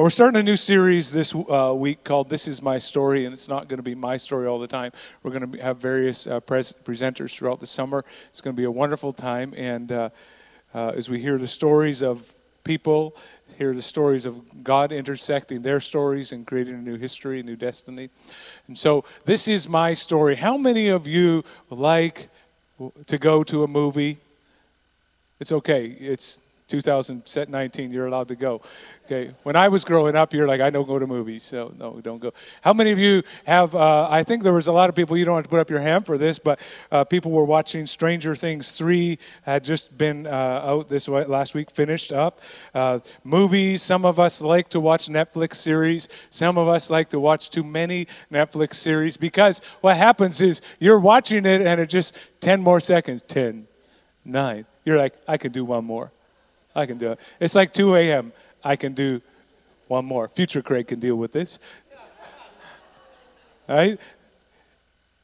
Well, we're starting a new series this uh, week called This Is My Story, and it's not going to be my story all the time. We're going to have various uh, pres- presenters throughout the summer. It's going to be a wonderful time, and uh, uh, as we hear the stories of people, hear the stories of God intersecting their stories and creating a new history, a new destiny. And so, this is my story. How many of you like to go to a movie? It's okay. It's 2019, you're allowed to go. Okay. When I was growing up, you're like, I don't go to movies, so no, don't go. How many of you have? Uh, I think there was a lot of people. You don't have to put up your hand for this, but uh, people were watching Stranger Things three had just been uh, out this last week, finished up. Uh, movies. Some of us like to watch Netflix series. Some of us like to watch too many Netflix series because what happens is you're watching it and it just ten more seconds, ten, nine. You're like, I could do one more. I can do it. It's like 2 a.m. I can do one more. Future Craig can deal with this. Right?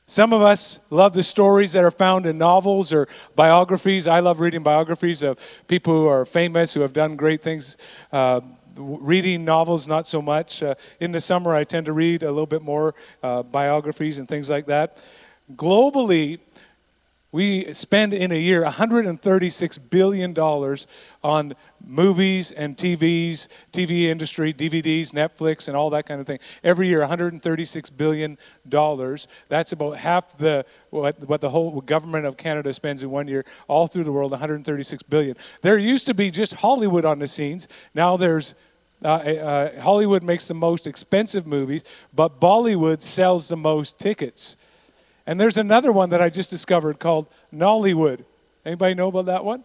Some of us love the stories that are found in novels or biographies. I love reading biographies of people who are famous, who have done great things. Uh, reading novels, not so much. Uh, in the summer, I tend to read a little bit more uh, biographies and things like that. Globally, we spend in a year $136 billion on movies and TVs, TV industry, DVDs, Netflix, and all that kind of thing. Every year, $136 billion. That's about half the what, what the whole government of Canada spends in one year, all through the world, 136 billion. There used to be just Hollywood on the scenes. Now there's uh, uh, Hollywood makes the most expensive movies, but Bollywood sells the most tickets. And there's another one that I just discovered called Nollywood. Anybody know about that one?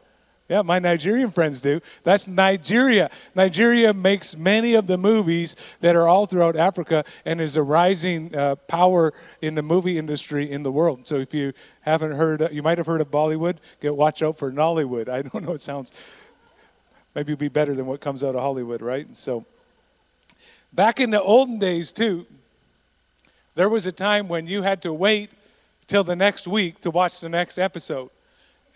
Yeah, my Nigerian friends do. That's Nigeria. Nigeria makes many of the movies that are all throughout Africa and is a rising uh, power in the movie industry in the world. So if you haven't heard, you might have heard of Bollywood, get watch out for Nollywood. I don't know, it sounds maybe be better than what comes out of Hollywood, right? So back in the olden days, too, there was a time when you had to wait till the next week to watch the next episode.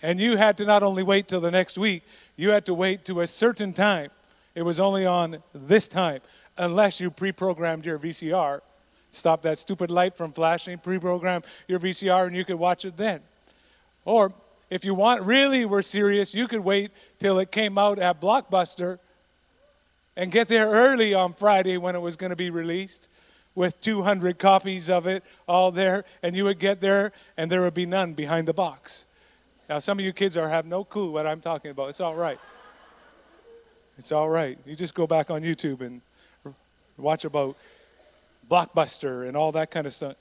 And you had to not only wait till the next week, you had to wait to a certain time. It was only on this time, unless you pre programmed your VCR. Stop that stupid light from flashing, pre program your VCR, and you could watch it then. Or if you want really were serious, you could wait till it came out at Blockbuster and get there early on Friday when it was going to be released with 200 copies of it all there, and you would get there and there would be none behind the box. Now, some of you kids are have no clue what I'm talking about. It's all right. It's all right. You just go back on YouTube and watch about Blockbuster and all that kind of stuff.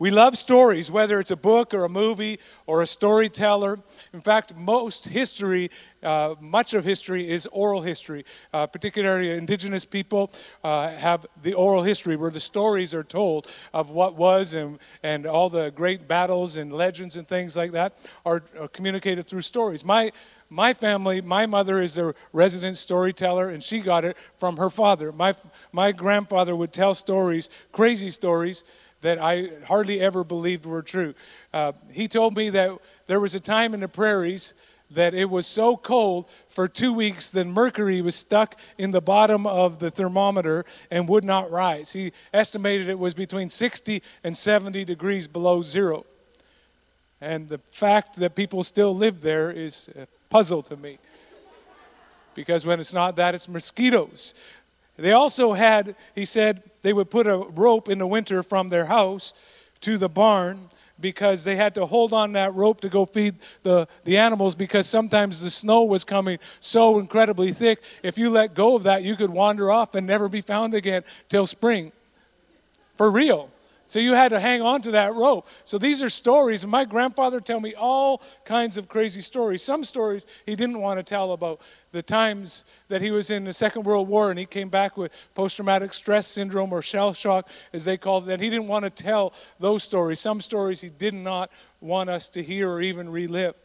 We love stories, whether it's a book or a movie or a storyteller. In fact, most history, uh, much of history is oral history. Uh, particularly indigenous people uh, have the oral history where the stories are told of what was and, and all the great battles and legends and things like that are, are communicated through stories. My my family, my mother is a resident storyteller, and she got it from her father. My, my grandfather would tell stories, crazy stories, that I hardly ever believed were true. Uh, he told me that there was a time in the prairies that it was so cold for two weeks that mercury was stuck in the bottom of the thermometer and would not rise. He estimated it was between 60 and 70 degrees below zero. And the fact that people still live there is a puzzle to me. Because when it's not that, it's mosquitoes. They also had, he said, they would put a rope in the winter from their house to the barn because they had to hold on that rope to go feed the, the animals because sometimes the snow was coming so incredibly thick. If you let go of that, you could wander off and never be found again till spring. For real. So you had to hang on to that rope. So these are stories, and my grandfather tell me all kinds of crazy stories. Some stories he didn't want to tell about the times that he was in the Second World War and he came back with post-traumatic stress syndrome or shell shock, as they called it. And he didn't want to tell those stories. Some stories he did not want us to hear or even relive.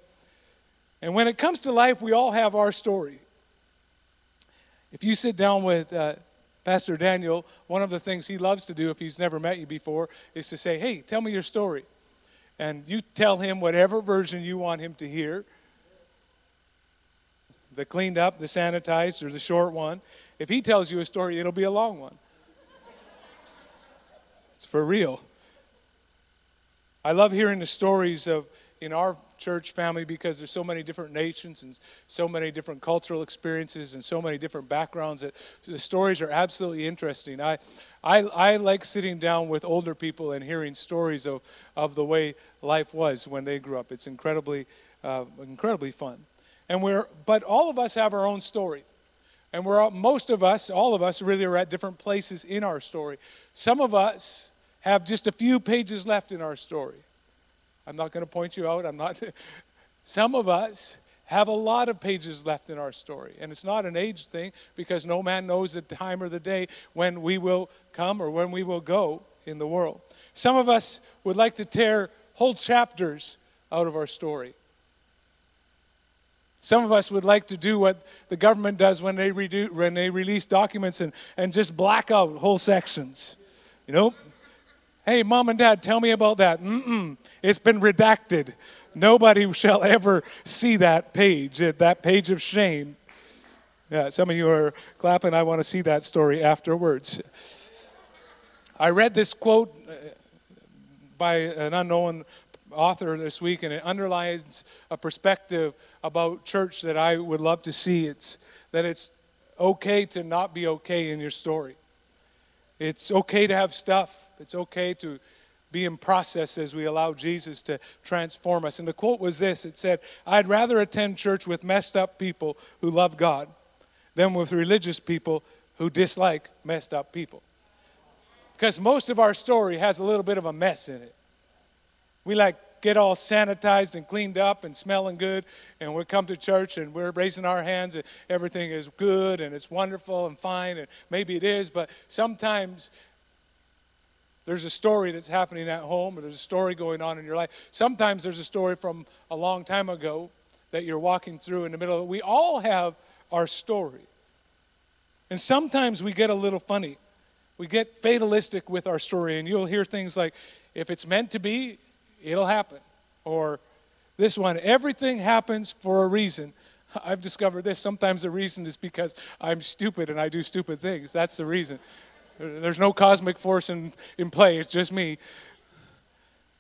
And when it comes to life, we all have our story. If you sit down with uh, Pastor Daniel, one of the things he loves to do if he's never met you before is to say, Hey, tell me your story. And you tell him whatever version you want him to hear the cleaned up, the sanitized, or the short one. if he tells you a story, it'll be a long one. It's for real. I love hearing the stories of in our church family because there's so many different nations and so many different cultural experiences and so many different backgrounds that the stories are absolutely interesting. I, I, I like sitting down with older people and hearing stories of, of the way life was when they grew up. It's incredibly, uh, incredibly fun. And we're, but all of us have our own story. And we're all, most of us, all of us, really are at different places in our story. Some of us have just a few pages left in our story. I'm not going to point you out. I'm not. Some of us have a lot of pages left in our story. And it's not an age thing because no man knows the time or the day when we will come or when we will go in the world. Some of us would like to tear whole chapters out of our story. Some of us would like to do what the government does when they, redo, when they release documents and, and just black out whole sections. You know, Hey, mom and dad, tell me about that. Mm-mm, it's been redacted. Nobody shall ever see that page, eh, that page of shame. Yeah, some of you are clapping. I want to see that story afterwards. I read this quote uh, by an unknown author this week, and it underlines a perspective about church that I would love to see. It's that it's okay to not be okay in your story. It's okay to have stuff. It's okay to be in process as we allow Jesus to transform us. And the quote was this it said, I'd rather attend church with messed up people who love God than with religious people who dislike messed up people. Because most of our story has a little bit of a mess in it. We like get all sanitized and cleaned up and smelling good, and we come to church and we're raising our hands and everything is good and it's wonderful and fine, and maybe it is, but sometimes there's a story that's happening at home or there's a story going on in your life. Sometimes there's a story from a long time ago that you're walking through in the middle of it. We all have our story. And sometimes we get a little funny. We get fatalistic with our story, and you'll hear things like, if it's meant to be, it'll happen. Or this one, everything happens for a reason. I've discovered this. Sometimes the reason is because I'm stupid and I do stupid things. That's the reason. There's no cosmic force in, in play, it's just me.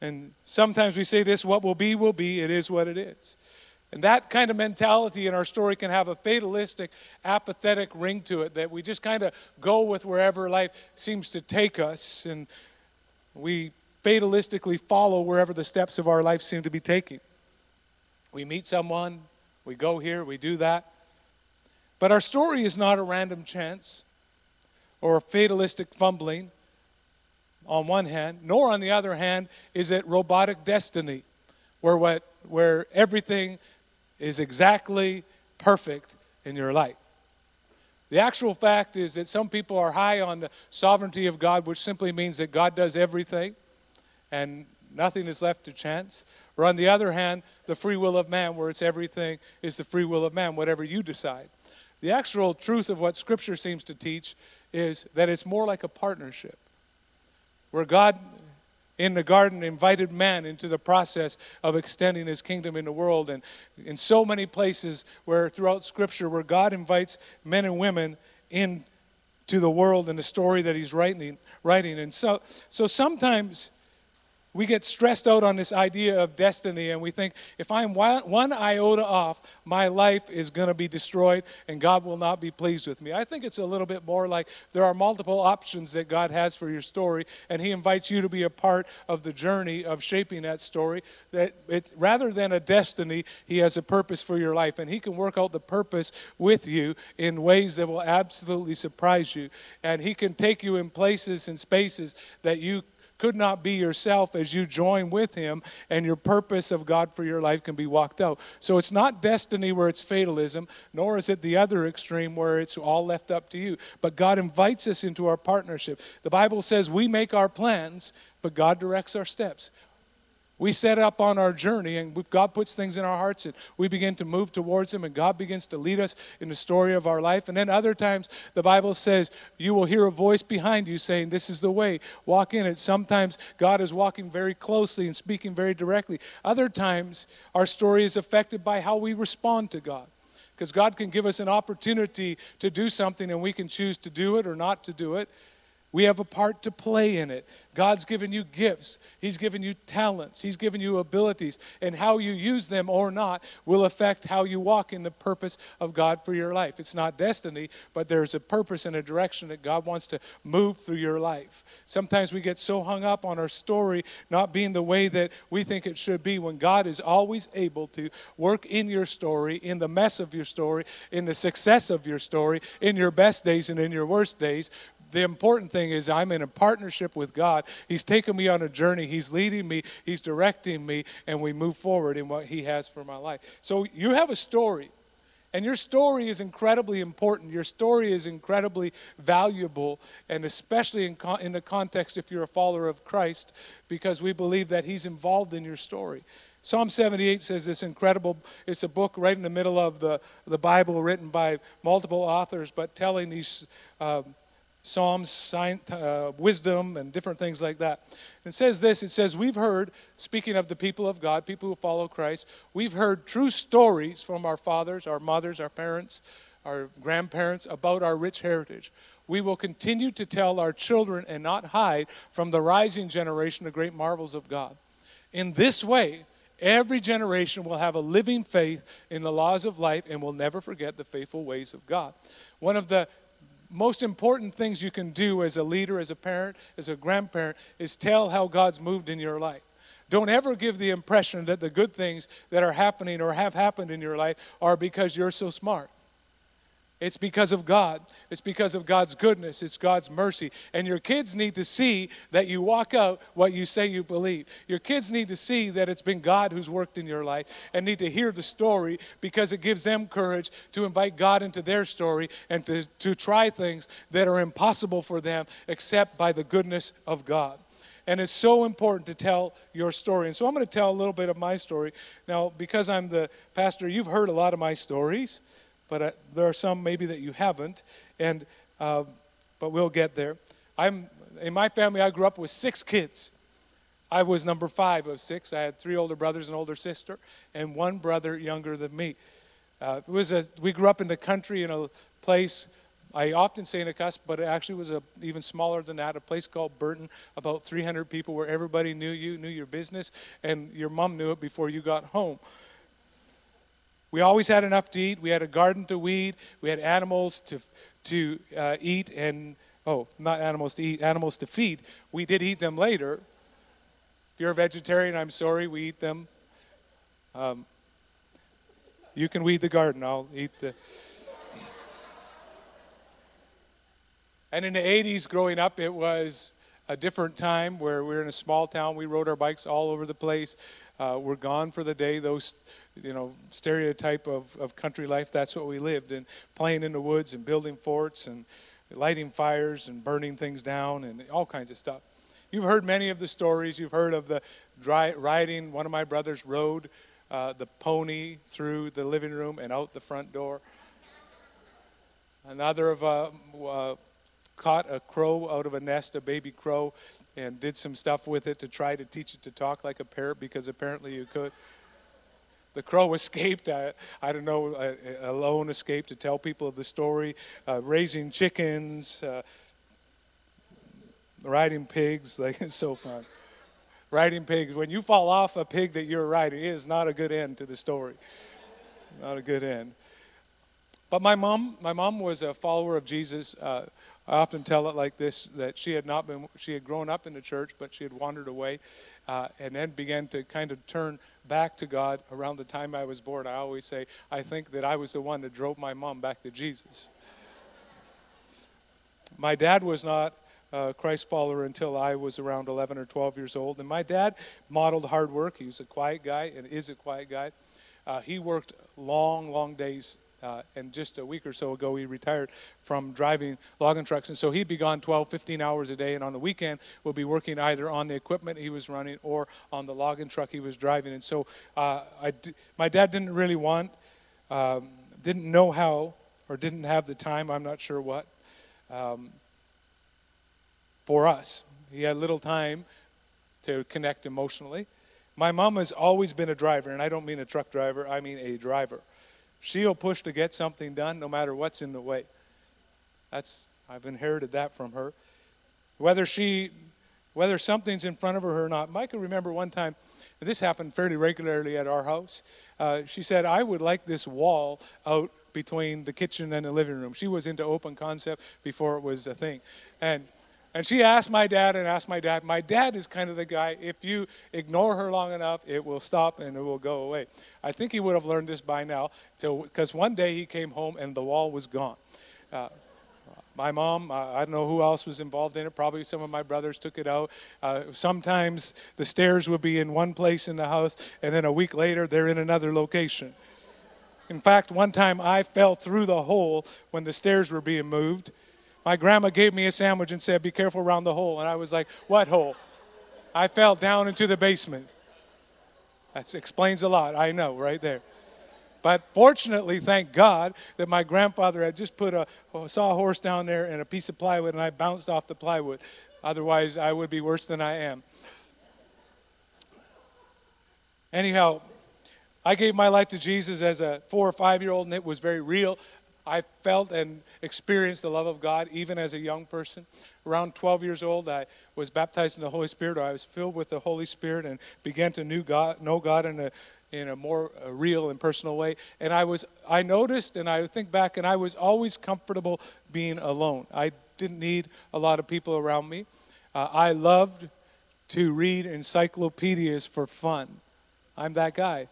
And sometimes we say this what will be, will be. It is what it is. And that kind of mentality in our story can have a fatalistic, apathetic ring to it that we just kind of go with wherever life seems to take us. And we fatalistically follow wherever the steps of our life seem to be taking. We meet someone, we go here, we do that. But our story is not a random chance or a fatalistic fumbling on one hand, nor on the other hand is it robotic destiny, where, what, where everything is exactly perfect in your life. The actual fact is that some people are high on the sovereignty of God, which simply means that God does everything and nothing is left to chance. Or on the other hand, the free will of man, where it's everything is the free will of man, whatever you decide. The actual truth of what Scripture seems to teach is that it's more like a partnership, where God in the garden invited man into the process of extending his kingdom in the world and in so many places where throughout scripture where god invites men and women into the world and the story that he's writing writing and so so sometimes we get stressed out on this idea of destiny and we think if I'm one iota off, my life is going to be destroyed and God will not be pleased with me. I think it's a little bit more like there are multiple options that God has for your story and He invites you to be a part of the journey of shaping that story. That it, rather than a destiny, He has a purpose for your life and He can work out the purpose with you in ways that will absolutely surprise you. And He can take you in places and spaces that you could not be yourself as you join with him and your purpose of God for your life can be walked out. So it's not destiny where it's fatalism, nor is it the other extreme where it's all left up to you. But God invites us into our partnership. The Bible says we make our plans, but God directs our steps. We set up on our journey, and God puts things in our hearts, and we begin to move towards Him, and God begins to lead us in the story of our life. And then other times, the Bible says, you will hear a voice behind you saying, This is the way, walk in it. Sometimes God is walking very closely and speaking very directly. Other times, our story is affected by how we respond to God. Because God can give us an opportunity to do something and we can choose to do it or not to do it. We have a part to play in it. God's given you gifts, He's given you talents, He's given you abilities, and how you use them or not will affect how you walk in the purpose of God for your life. It's not destiny, but there's a purpose and a direction that God wants to move through your life. Sometimes we get so hung up on our story not being the way that we think it should be when God is always able to work in your story, in the mess of your story, in the success of your story, in your best days and in your worst days the important thing is I'm in a partnership with God. He's taking me on a journey. He's leading me, He's directing me, and we move forward in what He has for my life. So you have a story. And your story is incredibly important. Your story is incredibly valuable, and especially in, in the context if you're a follower of Christ, because we believe that He's involved in your story. Psalm 78 says this incredible, it's a book right in the middle of the, the Bible written by multiple authors, but telling these. Um, Psalms, science, uh, wisdom, and different things like that. It says this it says, We've heard, speaking of the people of God, people who follow Christ, we've heard true stories from our fathers, our mothers, our parents, our grandparents about our rich heritage. We will continue to tell our children and not hide from the rising generation the great marvels of God. In this way, Every generation will have a living faith in the laws of life and will never forget the faithful ways of God. One of the most important things you can do as a leader, as a parent, as a grandparent, is tell how God's moved in your life. Don't ever give the impression that the good things that are happening or have happened in your life are because you're so smart. It's because of God. It's because of God's goodness. It's God's mercy. And your kids need to see that you walk out what you say you believe. Your kids need to see that it's been God who's worked in your life and need to hear the story because it gives them courage to invite God into their story and to, to try things that are impossible for them except by the goodness of God. And it's so important to tell your story. And so I'm going to tell a little bit of my story. Now, because I'm the pastor, you've heard a lot of my stories but uh, there are some maybe that you haven't, and uh, but we'll get there. I'm in my family. I grew up with six kids. I was number five of six. I had three older brothers and older sister, and one brother younger than me. Uh, it was a, we grew up in the country in a place. I often say in a cusp, but it actually was a, even smaller than that, a place called Burton, about 300 people where everybody knew you, knew your business, and your mom knew it before you got home. We always had enough to eat. We had a garden to weed. We had animals to, to uh, eat and, oh, not animals to eat, animals to feed. We did eat them later. If you're a vegetarian, I'm sorry, we eat them. Um, you can weed the garden, I'll eat the. And in the 80s, growing up, it was a different time where we were in a small town. We rode our bikes all over the place. Uh, we're gone for the day. Those you know, stereotype of, of country life. That's what we lived and playing in the woods and building forts and lighting fires and burning things down and all kinds of stuff. You've heard many of the stories. You've heard of the dry, riding. One of my brothers rode uh, the pony through the living room and out the front door. Another of uh, uh, caught a crow out of a nest, a baby crow, and did some stuff with it to try to teach it to talk like a parrot because apparently you could the crow escaped. I, I don't know, a, lone escaped to tell people of the story. Uh, raising chickens, uh, riding pigs, like it's so fun. Riding pigs. When you fall off a pig that you're riding, it is not a good end to the story. Not a good end. But my mom, my mom was a follower of Jesus. Uh, I often tell it like this: that she had not been, she had grown up in the church, but she had wandered away, uh, and then began to kind of turn back to God around the time I was born. I always say, I think that I was the one that drove my mom back to Jesus. my dad was not a Christ follower until I was around 11 or 12 years old. And my dad modeled hard work. He was a quiet guy and is a quiet guy. Uh, he worked long, long days uh, and just a week or so ago, he retired from driving logging trucks. And so he'd be gone 12, 15 hours a day. And on the weekend, would be working either on the equipment he was running or on the logging truck he was driving. And so uh, my dad didn't really want, um, didn't know how, or didn't have the time, I'm not sure what, um, for us. He had little time to connect emotionally. My mom has always been a driver, and I don't mean a truck driver, I mean a driver. She'll push to get something done no matter what's in the way. That's I've inherited that from her. Whether she whether something's in front of her or not. I remember one time, this happened fairly regularly at our house. Uh, she said, I would like this wall out between the kitchen and the living room. She was into open concept before it was a thing. And and she asked my dad and asked my dad. My dad is kind of the guy, if you ignore her long enough, it will stop and it will go away. I think he would have learned this by now, because one day he came home and the wall was gone. Uh, my mom, uh, I don't know who else was involved in it. Probably some of my brothers took it out. Uh, sometimes the stairs would be in one place in the house, and then a week later, they're in another location. In fact, one time I fell through the hole when the stairs were being moved my grandma gave me a sandwich and said, Be careful around the hole. And I was like, What hole? I fell down into the basement. That explains a lot, I know, right there. But fortunately, thank God that my grandfather had just put a, a sawhorse down there and a piece of plywood, and I bounced off the plywood. Otherwise, I would be worse than I am. Anyhow, I gave my life to Jesus as a four or five year old, and it was very real. I felt and experienced the love of God even as a young person. Around 12 years old, I was baptized in the Holy Spirit, or I was filled with the Holy Spirit and began to know God, know God in a in a more real and personal way. And I was I noticed and I think back and I was always comfortable being alone. I didn't need a lot of people around me. Uh, I loved to read encyclopedias for fun. I'm that guy.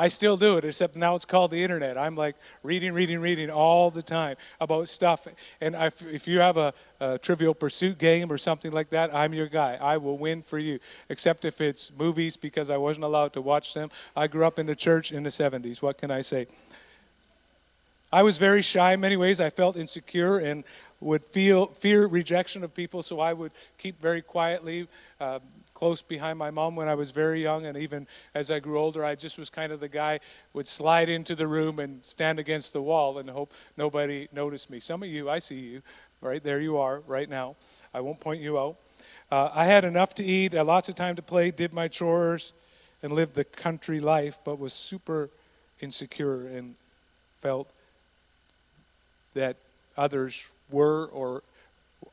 I still do it, except now it's called the internet. I'm like reading, reading, reading all the time about stuff. And if if you have a, a, trivial pursuit game or something like that, I'm your guy. I will win for you, except if it's movies because I wasn't allowed to watch them. I grew up in the church in the 70s. What can I say? I was very shy in many ways. I felt insecure and would feel fear rejection of people, so I would keep very quietly. Uh, close behind my mom when I was very young, and even as I grew older, I just was kind of the guy would slide into the room and stand against the wall and hope nobody noticed me. Some of you, I see you, right there you are right now. I won't point you out. Uh, I had enough to eat, lots of time to play, did my chores, and lived the country life, but was super insecure and felt that others were or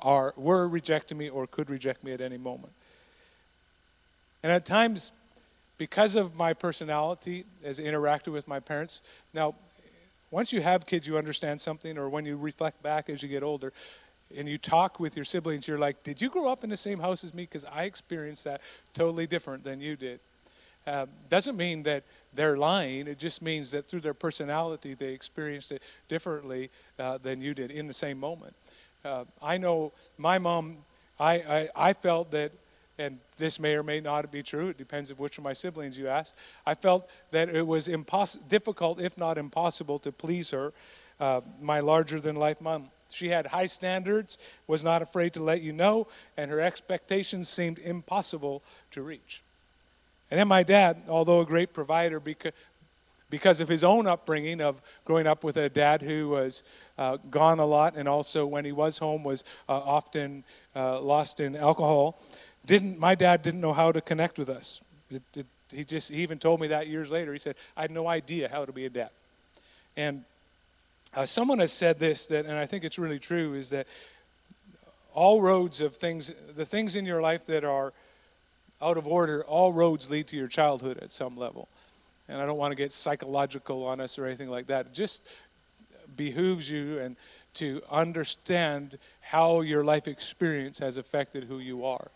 are were rejecting me or could reject me at any moment. And at times, because of my personality as interacted with my parents, now, once you have kids, you understand something, or when you reflect back as you get older, and you talk with your siblings, you're like, Did you grow up in the same house as me? Because I experienced that totally different than you did. Uh, doesn't mean that they're lying. It just means that through their personality, they experienced it differently uh, than you did in the same moment. Uh, I know my mom, I, I, I felt that and this may or may not be true. It depends on which of my siblings you ask. I felt that it was impossible, difficult, if not impossible, to please her, uh, my larger than life mom. She had high standards, was not afraid to let you know, and her expectations seemed impossible to reach. And then my dad, although a great provider, because, because of his own upbringing of growing up with a dad who was uh, gone a lot and also when he was home was uh, often uh, lost in alcohol didn't my dad didn't know how to connect with us. It, it, he just he even told me that years later. He said, "I had no idea how to be a dad." And uh, someone has said this that, and I think it's really true, is that all roads of things, the things in your life that are out of order, all roads lead to your childhood at some level. And I don't want to get psychological on us or anything like that. It just behooves you and to understand how your life experience has affected who you are.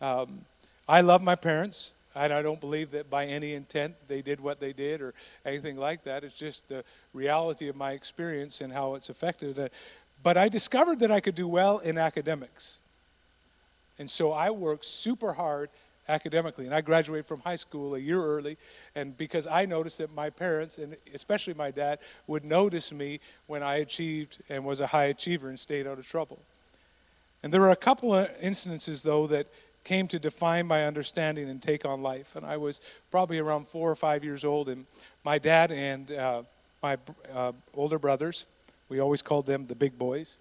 Um, I love my parents, and I don't believe that by any intent they did what they did or anything like that. It's just the reality of my experience and how it's affected it. But I discovered that I could do well in academics. And so I worked super hard academically. And I graduated from high school a year early. And because I noticed that my parents, and especially my dad, would notice me when I achieved and was a high achiever and stayed out of trouble. And there were a couple of instances, though, that came to define my understanding and take on life. And I was probably around four or five years old, and my dad and uh, my uh, older brothers, we always called them the big boys.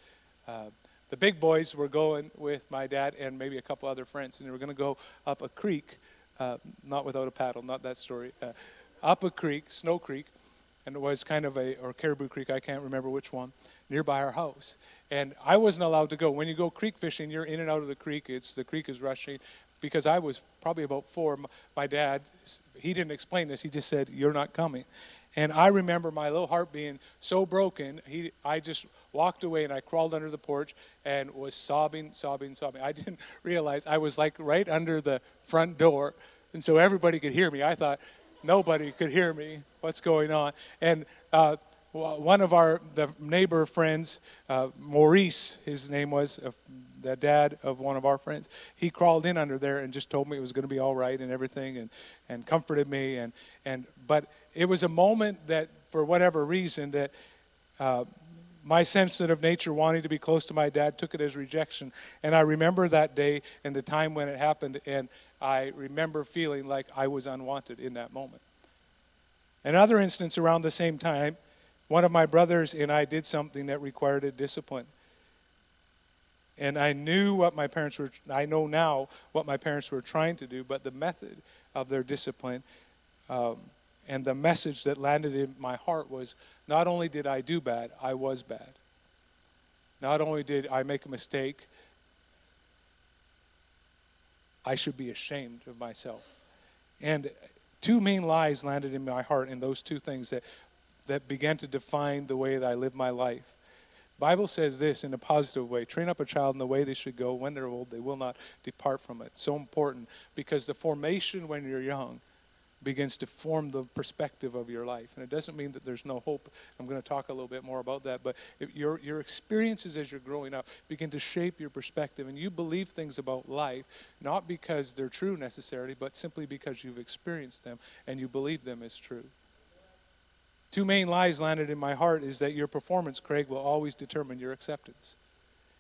Uh, the big boys were going with my dad and maybe a couple other friends, and they were going to go up a creek, uh, not without a paddle, not that story, uh, up a creek, Snow Creek, and it was kind of a, or Caribou Creek, I can't remember which one, nearby our house. And I wasn't allowed to go. When you go creek fishing, you're in and out of the creek. It's the creek is rushing. Because I was probably about four, my dad, he didn't explain this. He just said, "You're not coming." And I remember my little heart being so broken. He, I just walked away and I crawled under the porch and was sobbing, sobbing, sobbing. I didn't realize I was like right under the front door, and so everybody could hear me. I thought nobody could hear me. What's going on? And uh, one of our the neighbor friends, uh, Maurice, his name was uh, the dad of one of our friends. He crawled in under there and just told me it was going to be all right and everything, and and comforted me. And and but it was a moment that, for whatever reason, that. Uh, my sensitive nature wanting to be close to my dad took it as rejection and i remember that day and the time when it happened and i remember feeling like i was unwanted in that moment another instance around the same time one of my brothers and I did something that required a discipline. And I knew what my parents were, I know now what my parents were trying to do, but the method of their discipline um, and the message that landed in my heart was not only did I do bad, I was bad. Not only did I make a mistake, I should be ashamed of myself. And two main lies landed in my heart in those two things that that began to define the way that I live my life. Bible says this in a positive way train up a child in the way they should go. When they're old they will not depart from it. So important because the formation when you're young begins to form the perspective of your life. And it doesn't mean that there's no hope. I'm going to talk a little bit more about that but your, your experiences as you're growing up begin to shape your perspective and you believe things about life not because they're true necessarily but simply because you've experienced them and you believe them as true Two main lies landed in my heart is that your performance, Craig, will always determine your acceptance.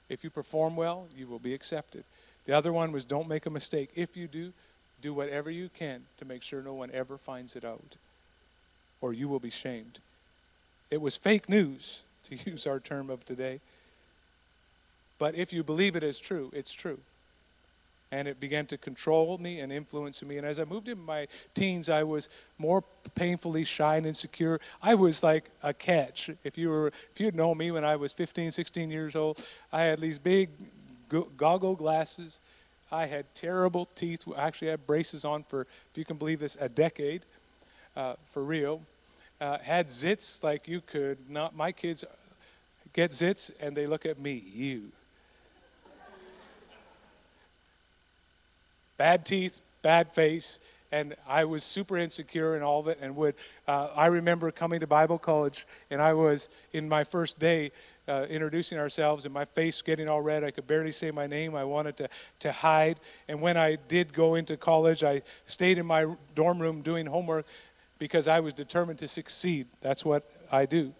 If you perform well, you will be accepted. The other one was don't make a mistake. If you do, do whatever you can to make sure no one ever finds it out, or you will be shamed. It was fake news, to use our term of today. But if you believe it is true, it's true and it began to control me and influence me. And as I moved into my teens, I was more painfully shy and insecure. I was like a catch. If you were, if you'd known me when I was 15, 16 years old, I had these big goggle glasses. I had terrible teeth. I actually had braces on for, if you can believe this, a decade, uh, for real. Uh, had zits like you could not. My kids get zits and they look at me, you bad teeth, bad face, and I was super insecure and all of it. And would uh, I remember coming to Bible college, and I was in my first day uh, introducing ourselves, and my face getting all red. I could barely say my name. I wanted to to hide. And when I did go into college, I stayed in my dorm room doing homework because I was determined to succeed. That's what I do.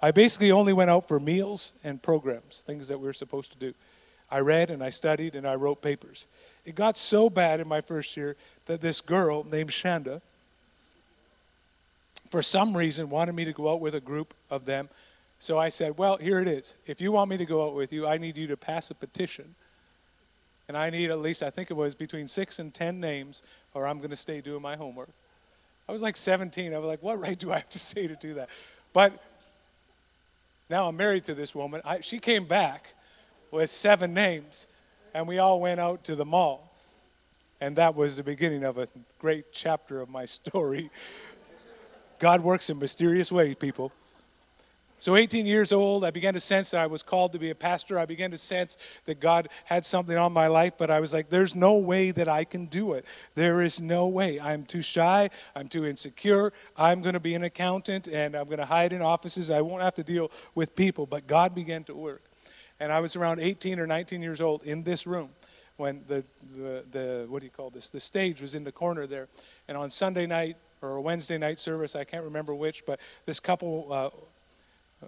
I basically only went out for meals and programs, things that we were supposed to do. I read and I studied and I wrote papers. It got so bad in my first year that this girl named Shanda, for some reason, wanted me to go out with a group of them. So I said, Well, here it is. If you want me to go out with you, I need you to pass a petition. And I need at least, I think it was between six and ten names, or I'm going to stay doing my homework. I was like 17. I was like, What right do I have to say to do that? But now I'm married to this woman. I, she came back with seven names, and we all went out to the mall. And that was the beginning of a great chapter of my story. God works in mysterious ways, people. So, 18 years old, I began to sense that I was called to be a pastor. I began to sense that God had something on my life, but I was like, there's no way that I can do it. There is no way. I'm too shy. I'm too insecure. I'm going to be an accountant and I'm going to hide in offices. I won't have to deal with people. But God began to work. And I was around 18 or 19 years old in this room when the, the, the, what do you call this? The stage was in the corner there. And on Sunday night or Wednesday night service, I can't remember which, but this couple, uh,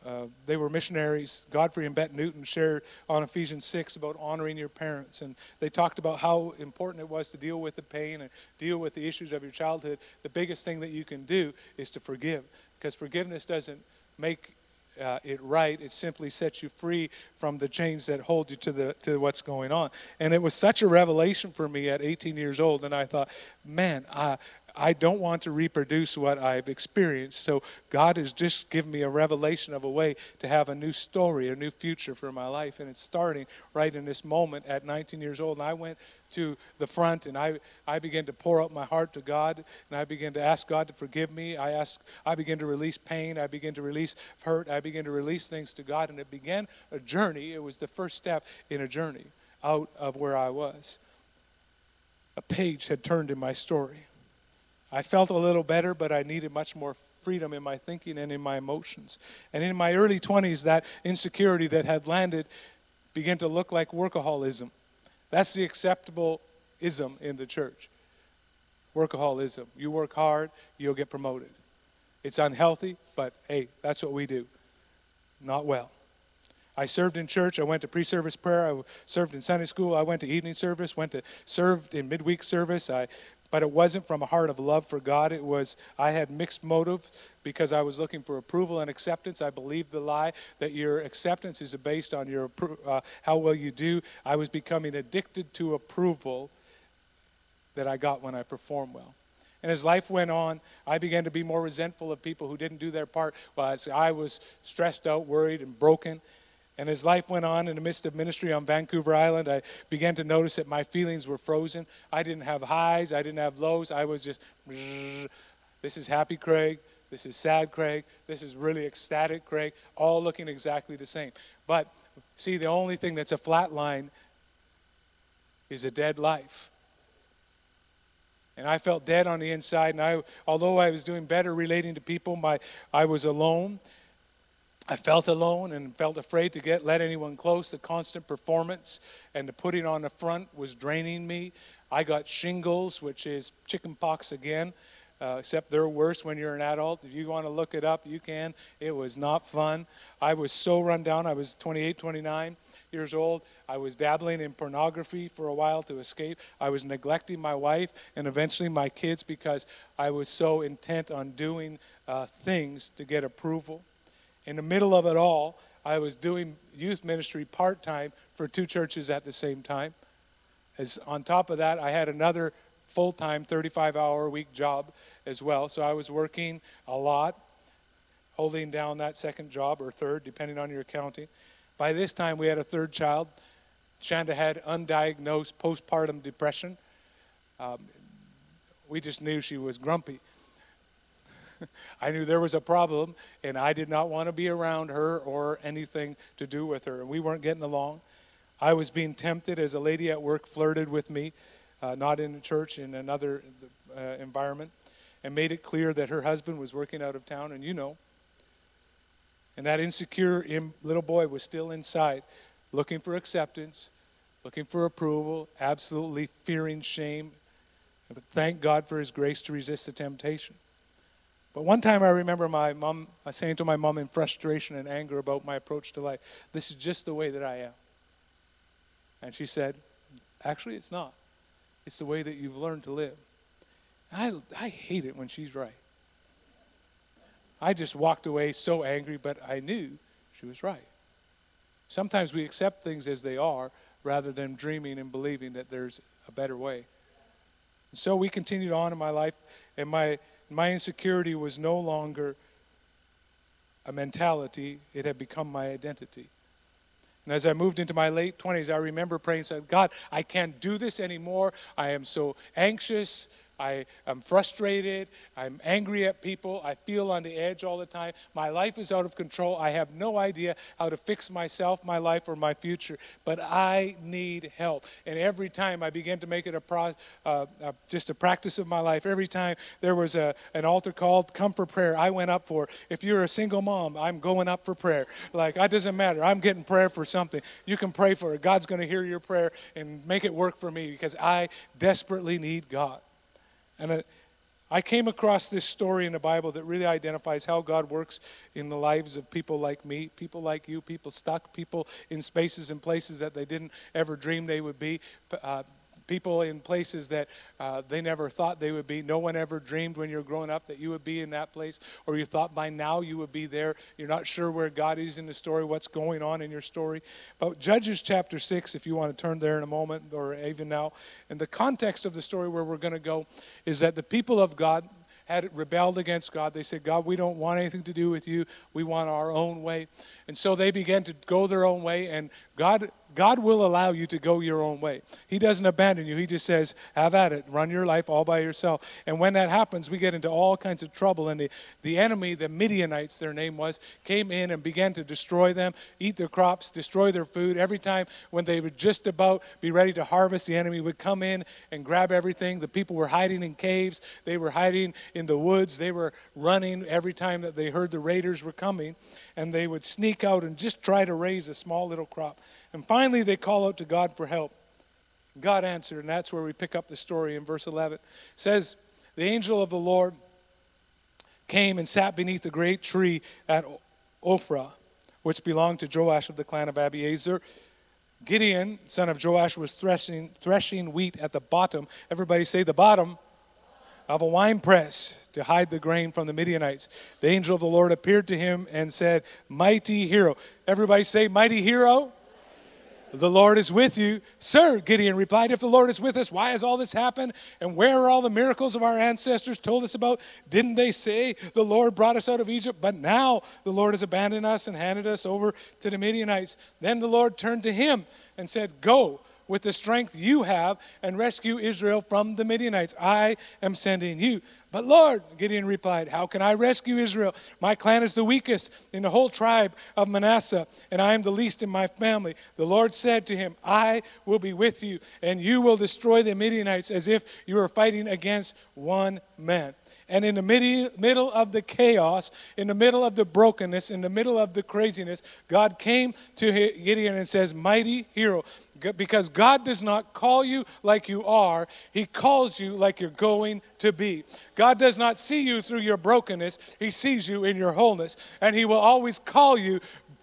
uh, they were missionaries. Godfrey and Bette Newton shared on Ephesians 6 about honoring your parents. And they talked about how important it was to deal with the pain and deal with the issues of your childhood. The biggest thing that you can do is to forgive, because forgiveness doesn't make uh, it right. It simply sets you free from the chains that hold you to the to what's going on. And it was such a revelation for me at 18 years old. And I thought, man, I, I don't want to reproduce what I've experienced. So God has just given me a revelation of a way to have a new story, a new future for my life. And it's starting right in this moment at 19 years old. And I went to the front and I, I began to pour out my heart to God and I began to ask God to forgive me. I asked, I began to release pain. I began to release hurt. I began to release things to God. And it began a journey. It was the first step in a journey out of where I was. A page had turned in my story. I felt a little better, but I needed much more freedom in my thinking and in my emotions. And in my early 20s, that insecurity that had landed began to look like workaholism. That's the acceptable ism in the church. Workaholism. You work hard, you'll get promoted. It's unhealthy, but hey, that's what we do. Not well. I served in church. I went to pre-service prayer. I served in Sunday school. I went to evening service. Went to served in midweek service. I but it wasn't from a heart of love for God. It was, I had mixed motive because I was looking for approval and acceptance. I believed the lie that your acceptance is based on your uh, how well you do. I was becoming addicted to approval that I got when I performed well. And as life went on, I began to be more resentful of people who didn't do their part. Well, I was stressed out, worried, and broken. And as life went on in the midst of ministry on Vancouver Island, I began to notice that my feelings were frozen. I didn't have highs, I didn't have lows. I was just, this is happy Craig, this is sad Craig, this is really ecstatic Craig, all looking exactly the same. But see, the only thing that's a flat line is a dead life. And I felt dead on the inside, and I, although I was doing better relating to people, my, I was alone. I felt alone and felt afraid to get let anyone close. The constant performance and the putting on the front was draining me. I got shingles, which is chicken pox again, uh, except they're worse when you're an adult. If you want to look it up, you can. It was not fun. I was so run down. I was 28, 29 years old. I was dabbling in pornography for a while to escape. I was neglecting my wife and eventually my kids because I was so intent on doing uh, things to get approval. In the middle of it all, I was doing youth ministry part time for two churches at the same time. As on top of that, I had another full time 35 hour a week job as well. So I was working a lot, holding down that second job or third, depending on your accounting. By this time, we had a third child. Shanda had undiagnosed postpartum depression. Um, we just knew she was grumpy. I knew there was a problem, and I did not want to be around her or anything to do with her. And we weren't getting along. I was being tempted as a lady at work flirted with me, uh, not in a church, in another uh, environment, and made it clear that her husband was working out of town, and you know. And that insecure little boy was still inside, looking for acceptance, looking for approval, absolutely fearing shame. But thank God for his grace to resist the temptation. But one time I remember my mom saying to my mom in frustration and anger about my approach to life, This is just the way that I am. And she said, Actually, it's not. It's the way that you've learned to live. I, I hate it when she's right. I just walked away so angry, but I knew she was right. Sometimes we accept things as they are rather than dreaming and believing that there's a better way. And so we continued on in my life, and my my insecurity was no longer a mentality, it had become my identity. And as I moved into my late 20s, I remember praying, saying, God, I can't do this anymore. I am so anxious. I am frustrated. I'm angry at people. I feel on the edge all the time. My life is out of control. I have no idea how to fix myself, my life, or my future. But I need help. And every time I began to make it a pro, uh, uh, just a practice of my life, every time there was a, an altar called, come for prayer, I went up for. If you're a single mom, I'm going up for prayer. Like, it doesn't matter. I'm getting prayer for something. You can pray for it. God's going to hear your prayer and make it work for me because I desperately need God. And I came across this story in the Bible that really identifies how God works in the lives of people like me, people like you, people stuck, people in spaces and places that they didn't ever dream they would be, uh, people in places that uh, they never thought they would be. No one ever dreamed when you're growing up that you would be in that place, or you thought by now you would be there. You're not sure where God is in the story, what's going on in your story. But Judges chapter 6, if you want to turn there in a moment, or even now, and the context of the story where we're going to go is that the people of God had rebelled against God. They said, God, we don't want anything to do with you. We want our own way. And so they began to go their own way, and God God will allow you to go your own way. He doesn't abandon you. He just says, have at it, run your life all by yourself. And when that happens, we get into all kinds of trouble. And the, the enemy, the Midianites, their name was, came in and began to destroy them, eat their crops, destroy their food. Every time when they would just about be ready to harvest, the enemy would come in and grab everything. The people were hiding in caves, they were hiding in the woods, they were running every time that they heard the raiders were coming. And they would sneak out and just try to raise a small little crop. And finally, they call out to God for help. God answered, and that's where we pick up the story in verse 11. It says, The angel of the Lord came and sat beneath a great tree at Ophrah, which belonged to Joash of the clan of Abiezer. Gideon, son of Joash, was threshing, threshing wheat at the bottom. Everybody say the bottom of a wine press to hide the grain from the Midianites. The angel of the Lord appeared to him and said, Mighty hero. Everybody say, Mighty hero. The Lord is with you. Sir, Gideon replied, If the Lord is with us, why has all this happened? And where are all the miracles of our ancestors told us about? Didn't they say the Lord brought us out of Egypt? But now the Lord has abandoned us and handed us over to the Midianites. Then the Lord turned to him and said, Go with the strength you have and rescue Israel from the Midianites. I am sending you. But Lord, Gideon replied, How can I rescue Israel? My clan is the weakest in the whole tribe of Manasseh, and I am the least in my family. The Lord said to him, I will be with you, and you will destroy the Midianites as if you were fighting against one man. And in the middle of the chaos, in the middle of the brokenness, in the middle of the craziness, God came to Gideon and says, Mighty hero. Because God does not call you like you are, He calls you like you're going to be. God does not see you through your brokenness, He sees you in your wholeness. And He will always call you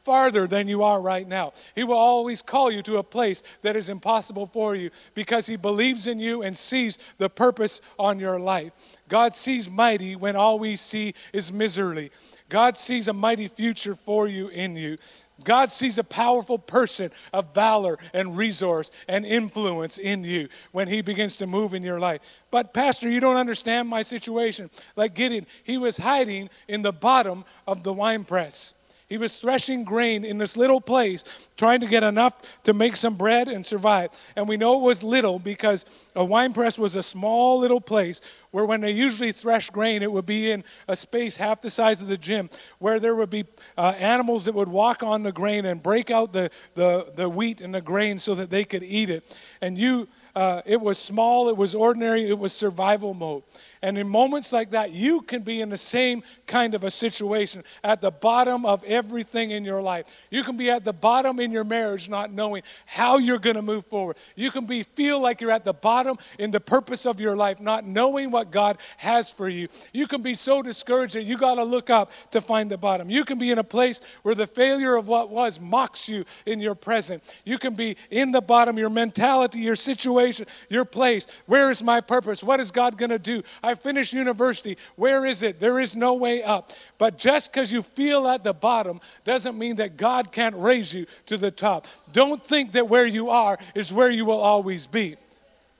farther than you are right now. He will always call you to a place that is impossible for you because He believes in you and sees the purpose on your life. God sees mighty when all we see is misery. God sees a mighty future for you in you. God sees a powerful person of valor and resource and influence in you when He begins to move in your life. But, Pastor, you don't understand my situation. Like Gideon, he was hiding in the bottom of the wine press. He was threshing grain in this little place, trying to get enough to make some bread and survive. And we know it was little because a wine press was a small little place where, when they usually thresh grain, it would be in a space half the size of the gym, where there would be uh, animals that would walk on the grain and break out the, the, the wheat and the grain so that they could eat it. And you, uh, it was small, it was ordinary, it was survival mode. And in moments like that, you can be in the same kind of a situation at the bottom of everything in your life. You can be at the bottom in your marriage, not knowing how you're going to move forward. You can be feel like you're at the bottom in the purpose of your life, not knowing what God has for you. You can be so discouraged that you got to look up to find the bottom. You can be in a place where the failure of what was mocks you in your present. You can be in the bottom, your mentality, your situation, your place. Where is my purpose? What is God going to do? Finished university. Where is it? There is no way up. But just because you feel at the bottom doesn't mean that God can't raise you to the top. Don't think that where you are is where you will always be.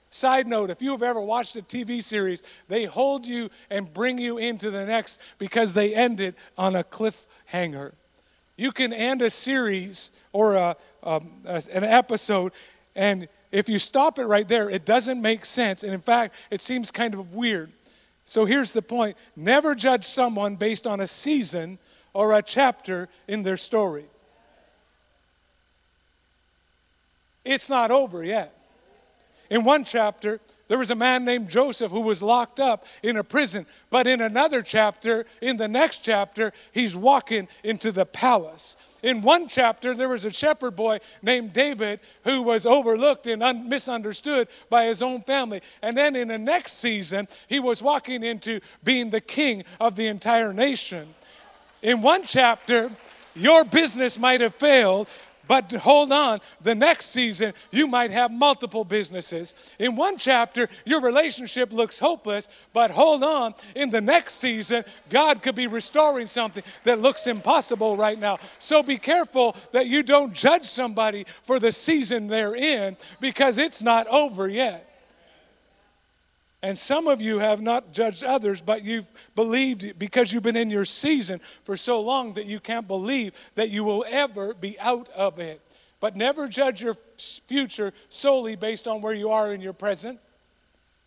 Side note if you've ever watched a TV series, they hold you and bring you into the next because they end it on a cliffhanger. You can end a series or a, um, a, an episode, and if you stop it right there, it doesn't make sense. And in fact, it seems kind of weird. So here's the point never judge someone based on a season or a chapter in their story. It's not over yet. In one chapter, there was a man named Joseph who was locked up in a prison. But in another chapter, in the next chapter, he's walking into the palace. In one chapter, there was a shepherd boy named David who was overlooked and un- misunderstood by his own family. And then in the next season, he was walking into being the king of the entire nation. In one chapter, your business might have failed, But hold on, the next season, you might have multiple businesses. In one chapter, your relationship looks hopeless, but hold on, in the next season, God could be restoring something that looks impossible right now. So be careful that you don't judge somebody for the season they're in because it's not over yet. And some of you have not judged others, but you've believed because you've been in your season for so long that you can't believe that you will ever be out of it. But never judge your future solely based on where you are in your present.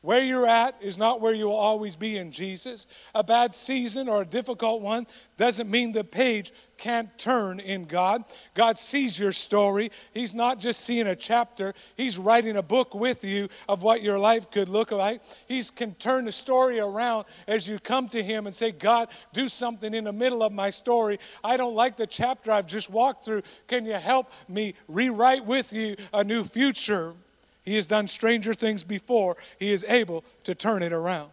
Where you're at is not where you will always be in Jesus. A bad season or a difficult one doesn't mean the page can't turn in God. God sees your story. He's not just seeing a chapter, He's writing a book with you of what your life could look like. He can turn the story around as you come to Him and say, God, do something in the middle of my story. I don't like the chapter I've just walked through. Can you help me rewrite with you a new future? He has done stranger things before. He is able to turn it around.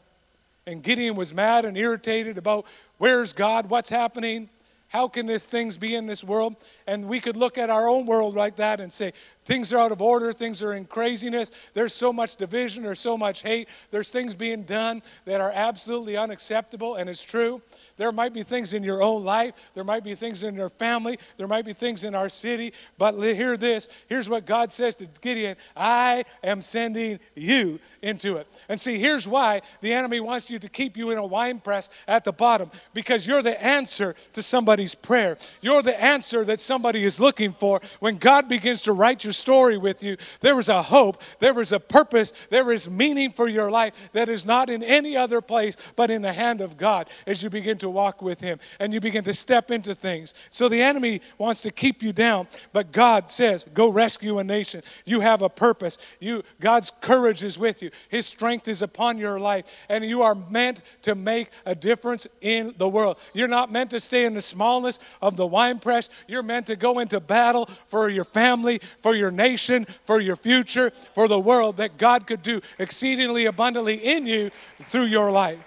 And Gideon was mad and irritated about where's God? What's happening? How can these things be in this world? And we could look at our own world like that and say, things are out of order, things are in craziness, there's so much division, there's so much hate, there's things being done that are absolutely unacceptable, and it's true. There might be things in your own life, there might be things in your family, there might be things in our city, but hear this. Here's what God says to Gideon I am sending you into it. And see, here's why the enemy wants you to keep you in a wine press at the bottom because you're the answer to somebody's prayer. You're the answer that somebody is looking for. When God begins to write your story with you, there is a hope, there is a purpose, there is meaning for your life that is not in any other place but in the hand of God as you begin to walk with Him and you begin to step into things. So the enemy wants to keep you down, but God says, Go rescue a nation. You have a purpose. You, God's courage is with you, His strength is upon your life, and you are meant to make a difference in the world. You're not meant to stay in the smallness of the wine press. You're meant to go into battle for your family, for your nation, for your future, for the world that God could do exceedingly abundantly in you through your life.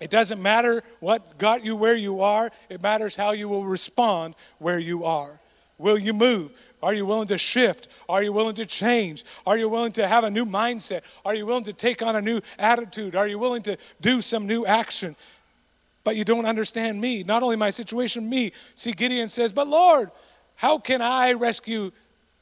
It doesn't matter what got you where you are, it matters how you will respond where you are. Will you move? Are you willing to shift? Are you willing to change? Are you willing to have a new mindset? Are you willing to take on a new attitude? Are you willing to do some new action? But you don't understand me, not only my situation, me. See, Gideon says, But Lord, how can I rescue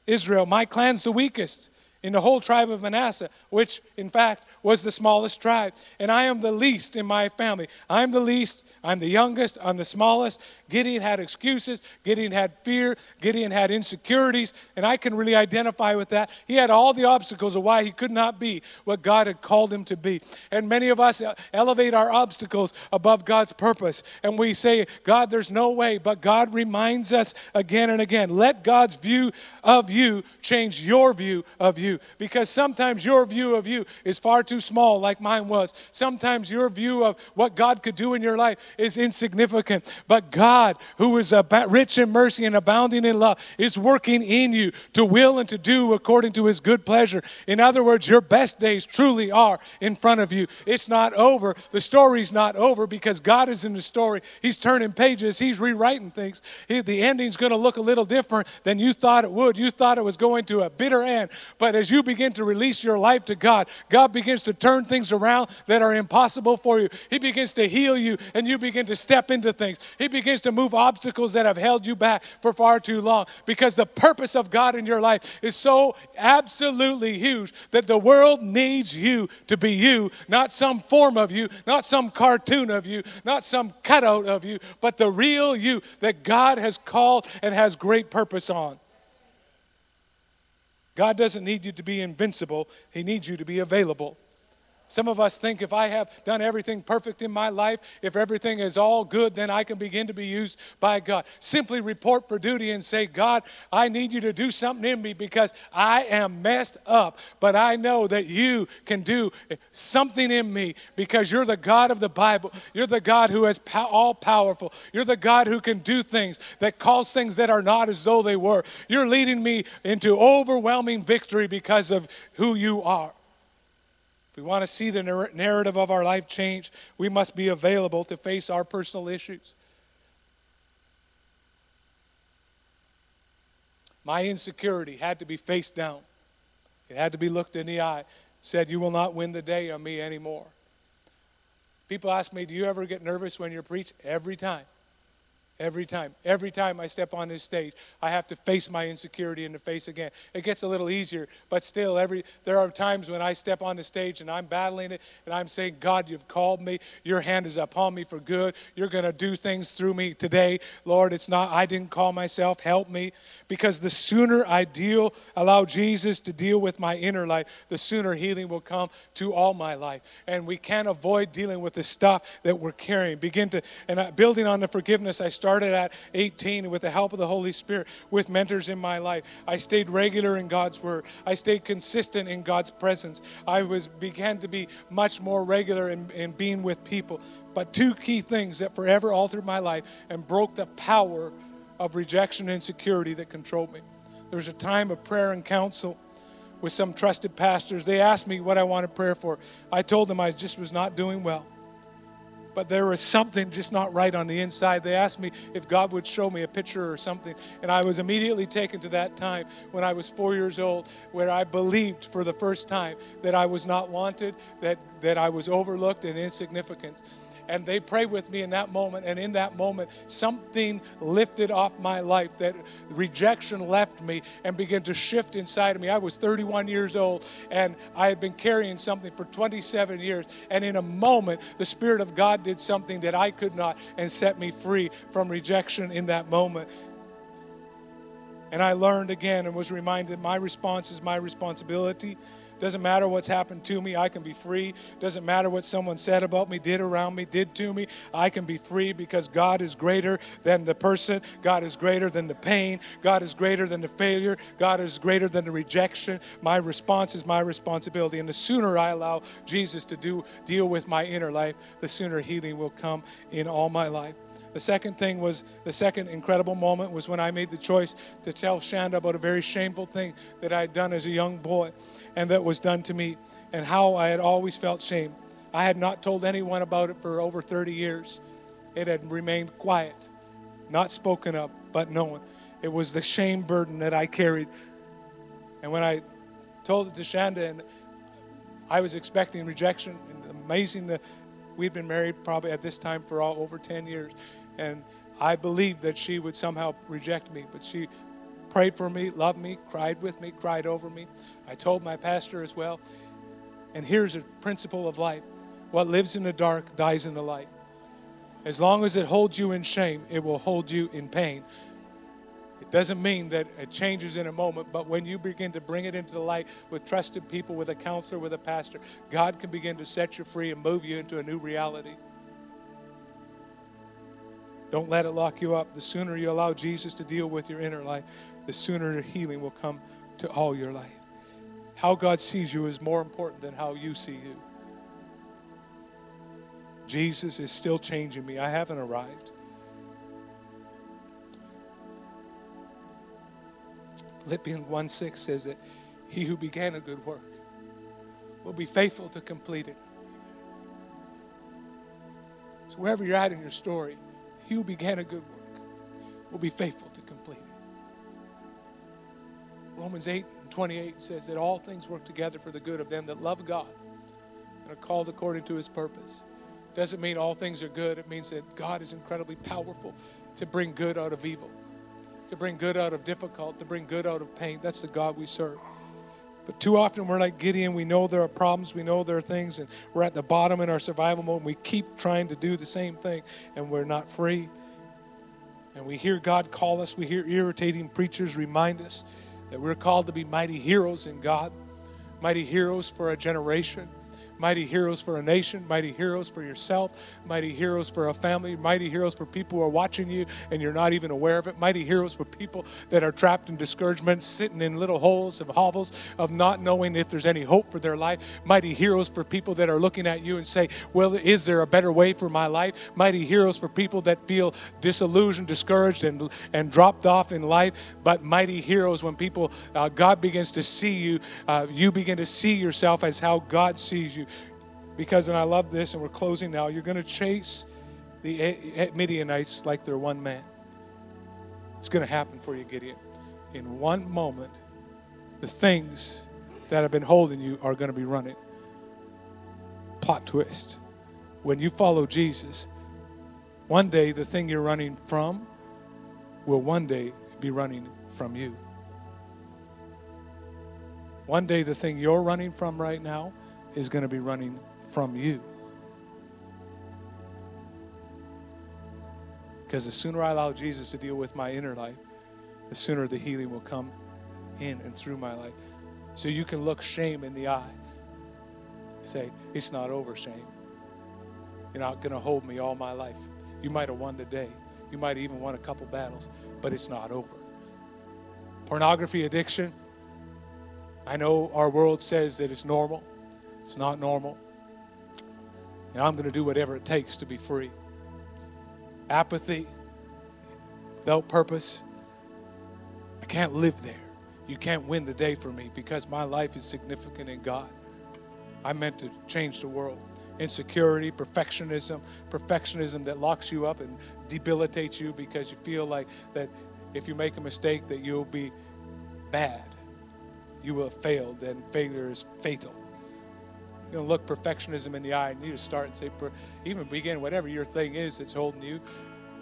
Israel? My clan's the weakest in the whole tribe of Manasseh, which in fact was the smallest tribe. And I am the least in my family. I'm the least, I'm the youngest, I'm the smallest. Gideon had excuses, Gideon had fear, Gideon had insecurities, and I can really identify with that. He had all the obstacles of why he could not be what God had called him to be. And many of us uh, elevate our obstacles above God's purpose, and we say, God, there's no way. But God reminds us again and again let God's view of you change your view of you. Because sometimes your view of you is far too small, like mine was. Sometimes your view of what God could do in your life is insignificant. But God, who is rich in mercy and abounding in love, is working in you to will and to do according to his good pleasure. In other words, your best days truly are in front of you. It's not over. The story's not over because God is in the story. He's turning pages, He's rewriting things. the ending's going to look a little different than you thought it would. You thought it was going to a bitter end. But as you begin to release your life to God, God begins to turn things around that are impossible for you. He begins to heal you and you begin to step into things. He begins to move obstacles that have held you back for far too long because the purpose of God in your life is so absolutely huge that the world needs you to be you, not some form of you, not some cartoon of you, not some cutout of you, but the real you that God has called and has great purpose on. God doesn't need you to be invincible, He needs you to be available. Some of us think if I have done everything perfect in my life, if everything is all good, then I can begin to be used by God. Simply report for duty and say, God, I need you to do something in me because I am messed up. But I know that you can do something in me because you're the God of the Bible. You're the God who is all powerful. You're the God who can do things that cause things that are not as though they were. You're leading me into overwhelming victory because of who you are. If we want to see the narrative of our life change, we must be available to face our personal issues. My insecurity had to be faced down. It had to be looked in the eye. Said, You will not win the day on me anymore. People ask me, Do you ever get nervous when you preach? Every time. Every time. Every time I step on this stage, I have to face my insecurity in the face again. It gets a little easier, but still every there are times when I step on the stage and I'm battling it and I'm saying, God, you've called me. Your hand is upon me for good. You're going to do things through me today. Lord, it's not I didn't call myself. Help me. Because the sooner I deal, allow Jesus to deal with my inner life, the sooner healing will come to all my life. And we can't avoid dealing with the stuff that we're carrying. Begin to and building on the forgiveness I started at 18 with the help of the Holy Spirit with mentors in my life. I stayed regular in God's word. I stayed consistent in God's presence. I was began to be much more regular in, in being with people. But two key things that forever altered my life and broke the power of rejection and insecurity that controlled me. There was a time of prayer and counsel with some trusted pastors. They asked me what I wanted prayer for. I told them I just was not doing well but there was something just not right on the inside. They asked me if God would show me a picture or something, and I was immediately taken to that time when I was four years old, where I believed for the first time that I was not wanted, that, that I was overlooked and insignificant and they prayed with me in that moment. And in that moment, something lifted off my life that rejection left me and began to shift inside of me. I was 31 years old and I had been carrying something for 27 years. And in a moment, the Spirit of God did something that I could not and set me free from rejection in that moment. And I learned again and was reminded my response is my responsibility. Doesn't matter what's happened to me, I can be free. Doesn't matter what someone said about me, did around me, did to me, I can be free because God is greater than the person. God is greater than the pain. God is greater than the failure. God is greater than the rejection. My response is my responsibility. And the sooner I allow Jesus to do deal with my inner life, the sooner healing will come in all my life. The second thing was the second incredible moment was when I made the choice to tell Shanda about a very shameful thing that I had done as a young boy and that was done to me and how I had always felt shame. I had not told anyone about it for over 30 years. It had remained quiet, not spoken of, but known. It was the shame burden that I carried. And when I told it to Shanda, and I was expecting rejection, and amazing that we'd been married probably at this time for all over 10 years. And I believed that she would somehow reject me, but she prayed for me, loved me, cried with me, cried over me. I told my pastor as well. And here's a principle of life what lives in the dark dies in the light. As long as it holds you in shame, it will hold you in pain. It doesn't mean that it changes in a moment, but when you begin to bring it into the light with trusted people, with a counselor, with a pastor, God can begin to set you free and move you into a new reality. Don't let it lock you up. The sooner you allow Jesus to deal with your inner life, the sooner healing will come to all your life. How God sees you is more important than how you see you. Jesus is still changing me. I haven't arrived. Philippians 1 6 says that he who began a good work will be faithful to complete it. So, wherever you're at in your story, he who began a good work will be faithful to complete it. Romans 8 and 28 says that all things work together for the good of them that love God and are called according to his purpose. Doesn't mean all things are good. It means that God is incredibly powerful to bring good out of evil, to bring good out of difficult, to bring good out of pain. That's the God we serve. But too often we're like Gideon. We know there are problems, we know there are things, and we're at the bottom in our survival mode. And we keep trying to do the same thing, and we're not free. And we hear God call us, we hear irritating preachers remind us that we're called to be mighty heroes in God, mighty heroes for a generation mighty heroes for a nation, mighty heroes for yourself, mighty heroes for a family, mighty heroes for people who are watching you and you're not even aware of it, mighty heroes for people that are trapped in discouragement, sitting in little holes of hovels of not knowing if there's any hope for their life, mighty heroes for people that are looking at you and say, Well, is there a better way for my life? Mighty heroes for people that feel disillusioned, discouraged, and, and dropped off in life, but mighty heroes when people, uh, God begins to see you, uh, you begin to see yourself as how God sees you. Because, and I love this, and we're closing now, you're going to chase the Midianites like they're one man. It's going to happen for you, Gideon. in one moment, the things that have been holding you are going to be running. Plot twist. When you follow Jesus, one day the thing you're running from will one day be running from you. One day the thing you're running from right now is going to be running from you. Because the sooner I allow Jesus to deal with my inner life, the sooner the healing will come in and through my life. So you can look shame in the eye. Say, it's not over, shame. You're not going to hold me all my life. You might have won the day. You might even won a couple battles, but it's not over. Pornography addiction. I know our world says that it's normal. It's not normal. And I'm going to do whatever it takes to be free apathy, without purpose. I can't live there. You can't win the day for me because my life is significant in God. I meant to change the world. Insecurity, perfectionism, perfectionism that locks you up and debilitates you because you feel like that if you make a mistake that you'll be bad. You will have failed, and failure is fatal you know, look perfectionism in the eye and you just start and say, even begin whatever your thing is that's holding you,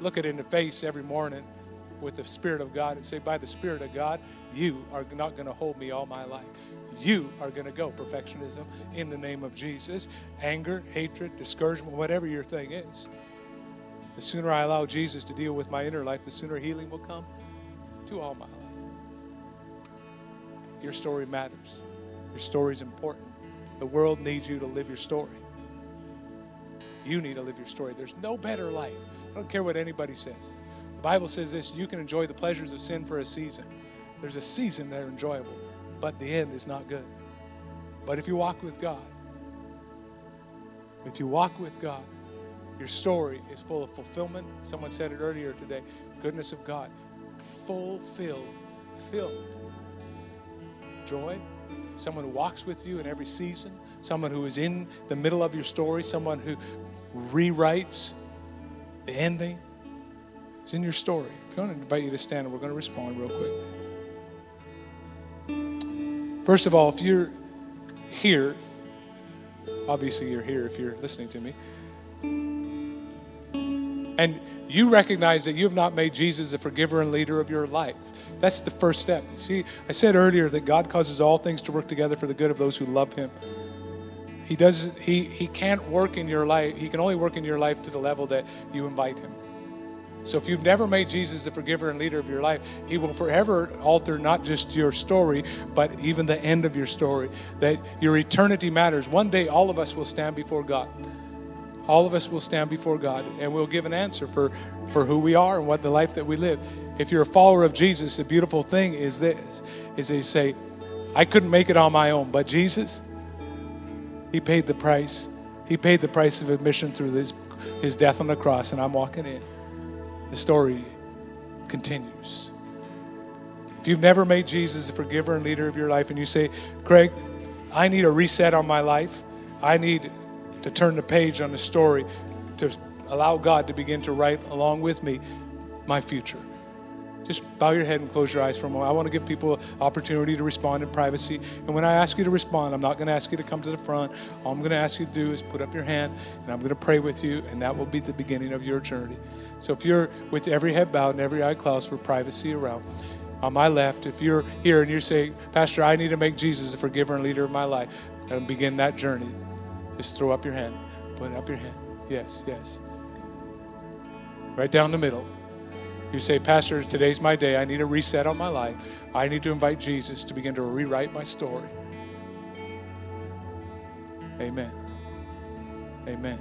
look it in the face every morning with the Spirit of God and say, by the Spirit of God, you are not going to hold me all my life. You are going to go. Perfectionism in the name of Jesus. Anger, hatred, discouragement, whatever your thing is. The sooner I allow Jesus to deal with my inner life, the sooner healing will come to all my life. Your story matters. Your story is important. The world needs you to live your story. You need to live your story. There's no better life. I don't care what anybody says. The Bible says this you can enjoy the pleasures of sin for a season. There's a season that are enjoyable, but the end is not good. But if you walk with God, if you walk with God, your story is full of fulfillment. Someone said it earlier today goodness of God, fulfilled, filled. Joy, someone who walks with you in every season, someone who is in the middle of your story, someone who rewrites the ending. It's in your story. I'm going to invite you to stand and we're going to respond real quick. First of all, if you're here, obviously you're here if you're listening to me and you recognize that you have not made Jesus the forgiver and leader of your life. That's the first step. You See, I said earlier that God causes all things to work together for the good of those who love him. He does he he can't work in your life. He can only work in your life to the level that you invite him. So if you've never made Jesus the forgiver and leader of your life, he will forever alter not just your story, but even the end of your story. That your eternity matters. One day all of us will stand before God all of us will stand before God and we'll give an answer for, for who we are and what the life that we live. If you're a follower of Jesus, the beautiful thing is this, is they say, I couldn't make it on my own, but Jesus, He paid the price. He paid the price of admission through his, his death on the cross, and I'm walking in. The story continues. If you've never made Jesus the forgiver and leader of your life, and you say, Craig, I need a reset on my life. I need to turn the page on the story, to allow God to begin to write along with me my future. Just bow your head and close your eyes for a moment. I want to give people opportunity to respond in privacy. And when I ask you to respond, I'm not going to ask you to come to the front. All I'm going to ask you to do is put up your hand, and I'm going to pray with you, and that will be the beginning of your journey. So if you're with every head bowed and every eye closed for privacy around, on my left, if you're here and you're saying, Pastor, I need to make Jesus the forgiver and leader of my life, and begin that journey, just throw up your hand. Put up your hand. Yes, yes. Right down the middle. You say, Pastor, today's my day. I need a reset on my life. I need to invite Jesus to begin to rewrite my story. Amen. Amen.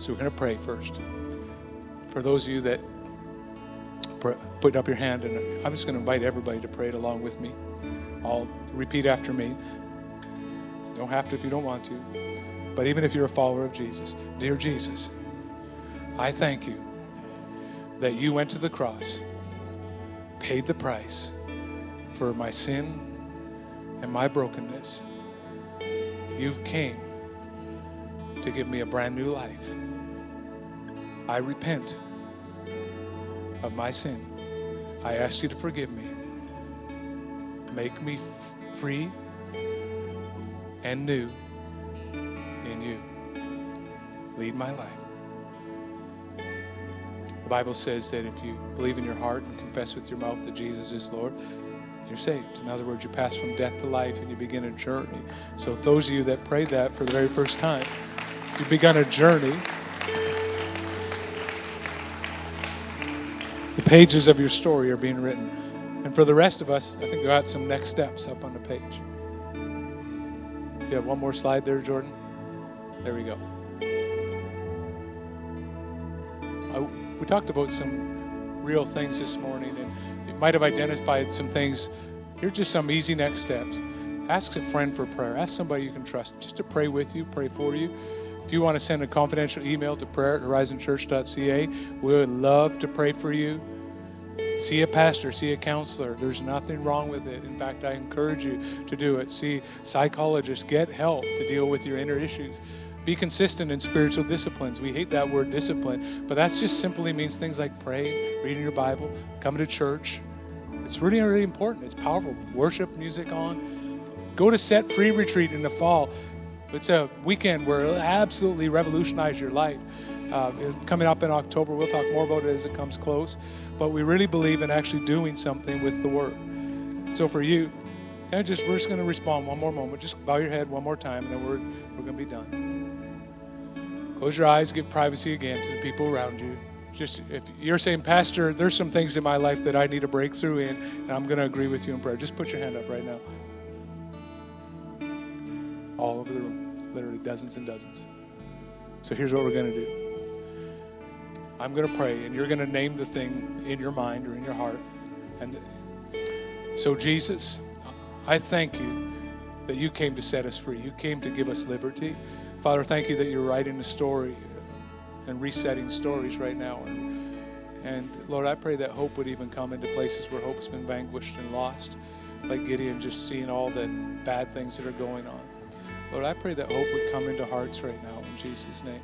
So we're going to pray first. For those of you that put up your hand, and I'm just going to invite everybody to pray it along with me. I'll repeat after me. Don't have to if you don't want to. But even if you're a follower of Jesus, dear Jesus, I thank you that you went to the cross, paid the price for my sin and my brokenness. You came to give me a brand new life. I repent of my sin. I ask you to forgive me. Make me free and new in you. Lead my life. The Bible says that if you believe in your heart and confess with your mouth that Jesus is Lord, you're saved. In other words, you pass from death to life and you begin a journey. So, those of you that prayed that for the very first time, you've begun a journey. The pages of your story are being written. And for the rest of us, I think there are some next steps up on the page. Do you have one more slide there, Jordan? There we go. I, we talked about some real things this morning, and you might have identified some things. Here's just some easy next steps. Ask a friend for prayer. Ask somebody you can trust just to pray with you, pray for you. If you want to send a confidential email to prayer at horizonchurch.ca, we would love to pray for you. See a pastor, see a counselor. There's nothing wrong with it. In fact, I encourage you to do it. See psychologists, get help to deal with your inner issues. Be consistent in spiritual disciplines. We hate that word discipline, but that just simply means things like praying, reading your Bible, coming to church. It's really, really important. It's powerful. Worship music on. Go to Set Free Retreat in the fall. It's a weekend where it'll absolutely revolutionize your life. Uh, coming up in October. We'll talk more about it as it comes close. But we really believe in actually doing something with the Word. So for you, kind of just we're just going to respond one more moment. Just bow your head one more time, and then we're we're going to be done. Close your eyes. Give privacy again to the people around you. Just if you're saying, Pastor, there's some things in my life that I need a breakthrough in, and I'm going to agree with you in prayer. Just put your hand up right now all over the room, literally dozens and dozens. So here's what we're going to do I'm going to pray, and you're going to name the thing in your mind or in your heart. And so, Jesus, I thank you that you came to set us free. You came to give us liberty. Father, thank you that you're writing a story and resetting stories right now. And, and Lord, I pray that hope would even come into places where hope's been vanquished and lost, like Gideon just seeing all the bad things that are going on. Lord, I pray that hope would come into hearts right now in Jesus' name.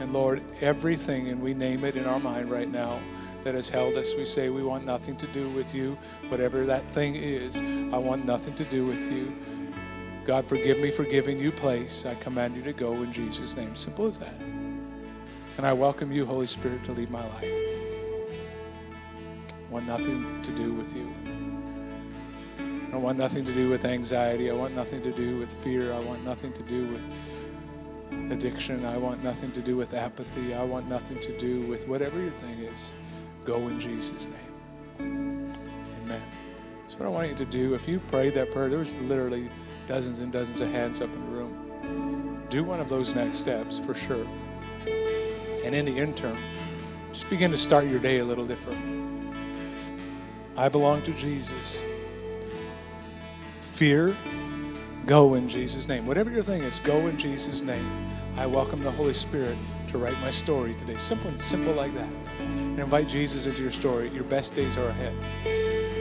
And Lord, everything, and we name it in our mind right now, that has held us, we say we want nothing to do with you. Whatever that thing is, I want nothing to do with you. God, forgive me for giving you place. I command you to go in Jesus' name. Simple as that. And I welcome you, Holy Spirit, to lead my life. I want nothing to do with you. I want nothing to do with anxiety. I want nothing to do with fear. I want nothing to do with addiction. I want nothing to do with apathy. I want nothing to do with whatever your thing is. Go in Jesus' name. Amen. That's what I want you to do. If you prayed that prayer, there was literally dozens and dozens of hands up in the room. Do one of those next steps for sure. And in the interim, just begin to start your day a little different. I belong to Jesus. Fear, go in Jesus' name. Whatever your thing is, go in Jesus' name. I welcome the Holy Spirit to write my story today. Simple and simple like that. And invite Jesus into your story. Your best days are ahead.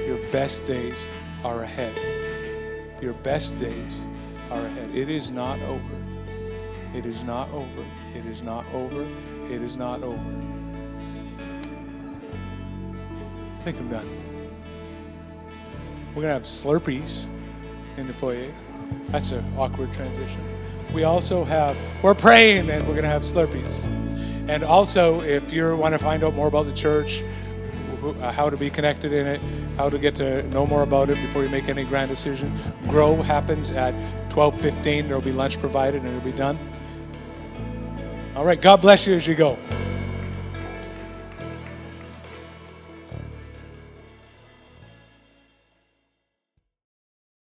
Your best days are ahead. Your best days are ahead. It is not over. It is not over. It is not over. It is not over. I think I'm done. We're going to have Slurpees in the foyer. That's an awkward transition. We also have, we're praying and we're going to have Slurpees. And also, if you want to find out more about the church, uh, how to be connected in it, how to get to know more about it before you make any grand decision, Grow happens at 12:15. There will be lunch provided and it'll be done. All right, God bless you as you go.